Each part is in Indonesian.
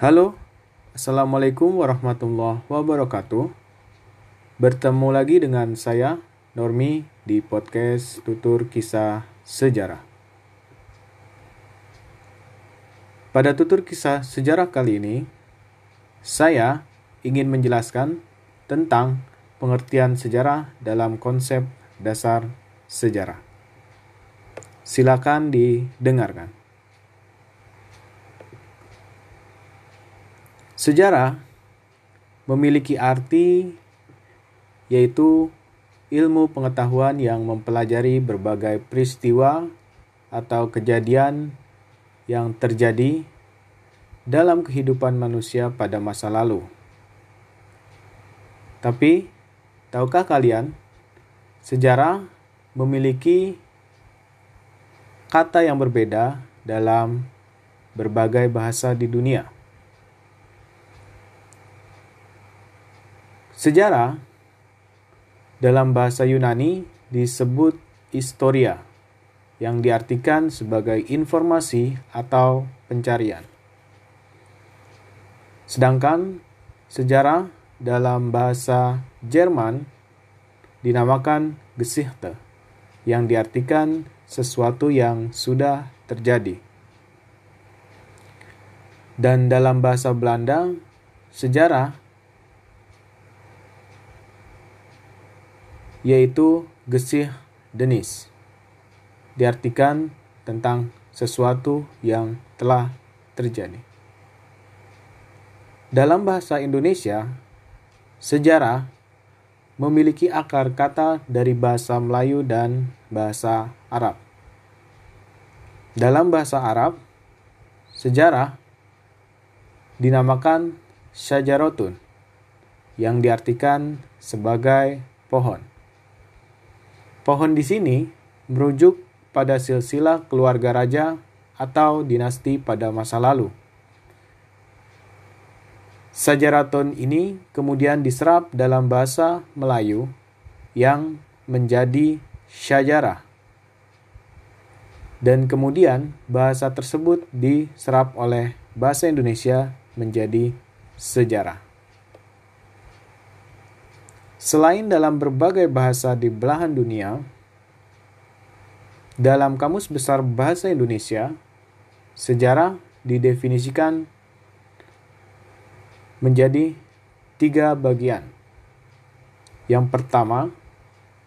Halo, Assalamualaikum warahmatullahi wabarakatuh. Bertemu lagi dengan saya, Normi, di podcast Tutur Kisah Sejarah. Pada tutur kisah sejarah kali ini, saya ingin menjelaskan tentang pengertian sejarah dalam konsep dasar sejarah. Silakan didengarkan. Sejarah memiliki arti yaitu ilmu pengetahuan yang mempelajari berbagai peristiwa atau kejadian yang terjadi dalam kehidupan manusia pada masa lalu. Tapi, tahukah kalian, sejarah memiliki kata yang berbeda dalam berbagai bahasa di dunia. Sejarah dalam bahasa Yunani disebut historia yang diartikan sebagai informasi atau pencarian. Sedangkan sejarah dalam bahasa Jerman dinamakan Geschichte yang diartikan sesuatu yang sudah terjadi. Dan dalam bahasa Belanda, sejarah yaitu Denis diartikan tentang sesuatu yang telah terjadi. Dalam bahasa Indonesia, sejarah memiliki akar kata dari bahasa Melayu dan bahasa Arab. Dalam bahasa Arab, sejarah dinamakan syajarotun yang diartikan sebagai pohon. Pohon di sini merujuk pada silsilah keluarga raja atau dinasti pada masa lalu. Sajaraton ini kemudian diserap dalam bahasa Melayu yang menjadi syajarah. Dan kemudian bahasa tersebut diserap oleh bahasa Indonesia menjadi sejarah. Selain dalam berbagai bahasa di belahan dunia, dalam Kamus Besar Bahasa Indonesia, sejarah didefinisikan menjadi tiga bagian. Yang pertama,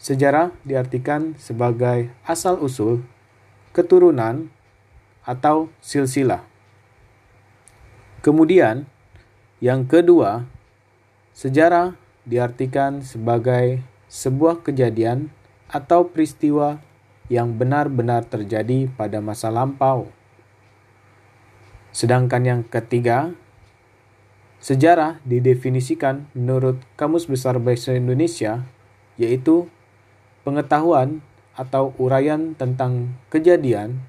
sejarah diartikan sebagai asal-usul, keturunan, atau silsilah. Kemudian, yang kedua, sejarah diartikan sebagai sebuah kejadian atau peristiwa yang benar-benar terjadi pada masa lampau. Sedangkan yang ketiga, sejarah didefinisikan menurut Kamus Besar Bahasa Indonesia, yaitu pengetahuan atau uraian tentang kejadian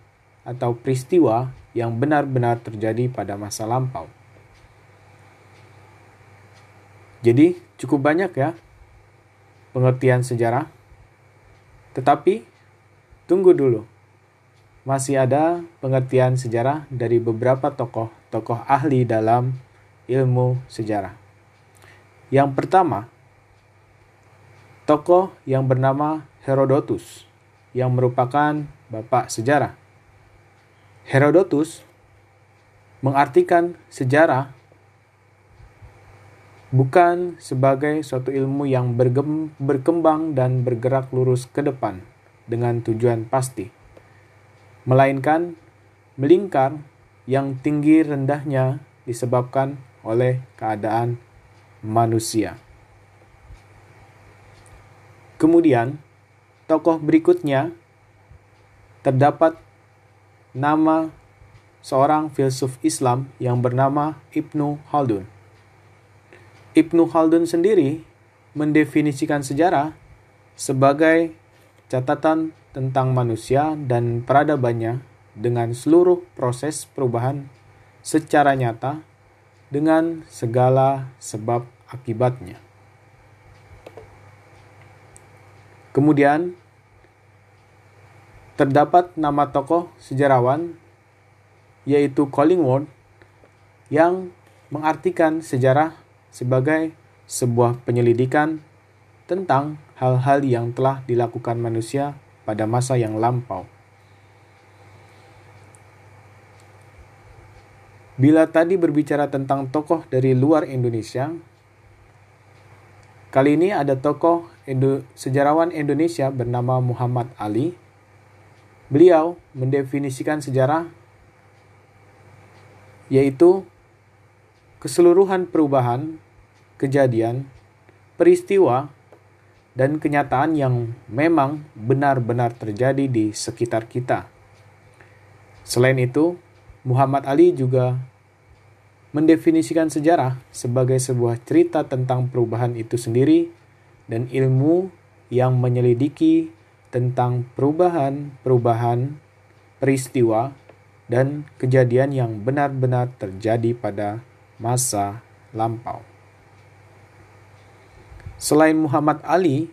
atau peristiwa yang benar-benar terjadi pada masa lampau. Jadi, cukup banyak ya pengertian sejarah. Tetapi Tunggu dulu. Masih ada pengertian sejarah dari beberapa tokoh-tokoh ahli dalam ilmu sejarah. Yang pertama, tokoh yang bernama Herodotus yang merupakan bapak sejarah. Herodotus mengartikan sejarah bukan sebagai suatu ilmu yang berkembang dan bergerak lurus ke depan, dengan tujuan pasti, melainkan melingkar yang tinggi rendahnya disebabkan oleh keadaan manusia. Kemudian, tokoh berikutnya terdapat nama seorang filsuf Islam yang bernama Ibnu Khaldun. Ibnu Khaldun sendiri mendefinisikan sejarah sebagai catatan tentang manusia dan peradabannya dengan seluruh proses perubahan secara nyata dengan segala sebab akibatnya. Kemudian terdapat nama tokoh sejarawan yaitu Collingwood yang mengartikan sejarah sebagai sebuah penyelidikan tentang hal-hal yang telah dilakukan manusia pada masa yang lampau. Bila tadi berbicara tentang tokoh dari luar Indonesia, kali ini ada tokoh Indo sejarawan Indonesia bernama Muhammad Ali. Beliau mendefinisikan sejarah yaitu keseluruhan perubahan, kejadian, peristiwa, dan kenyataan yang memang benar-benar terjadi di sekitar kita. Selain itu, Muhammad Ali juga mendefinisikan sejarah sebagai sebuah cerita tentang perubahan itu sendiri dan ilmu yang menyelidiki tentang perubahan-perubahan peristiwa dan kejadian yang benar-benar terjadi pada masa lampau. Selain Muhammad Ali,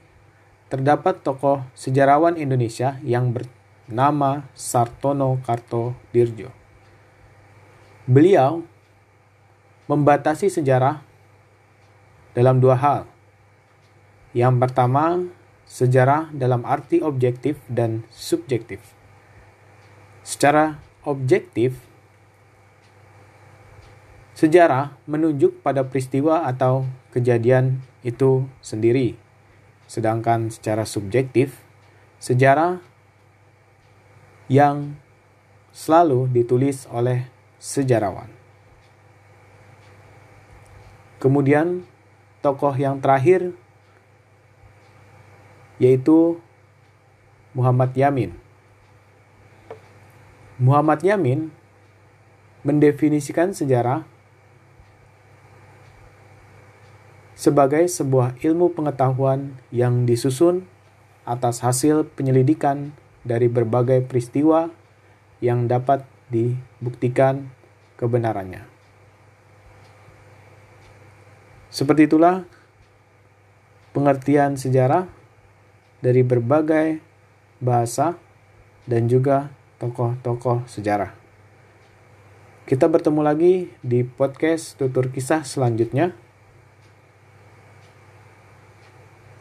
terdapat tokoh sejarawan Indonesia yang bernama Sartono Kartodirjo. Beliau membatasi sejarah dalam dua hal. Yang pertama, sejarah dalam arti objektif dan subjektif. Secara objektif, sejarah menunjuk pada peristiwa atau kejadian itu sendiri. Sedangkan secara subjektif, sejarah yang selalu ditulis oleh sejarawan. Kemudian tokoh yang terakhir yaitu Muhammad Yamin. Muhammad Yamin mendefinisikan sejarah sebagai sebuah ilmu pengetahuan yang disusun atas hasil penyelidikan dari berbagai peristiwa yang dapat dibuktikan kebenarannya. Seperti itulah pengertian sejarah dari berbagai bahasa dan juga tokoh-tokoh sejarah. Kita bertemu lagi di podcast tutur kisah selanjutnya.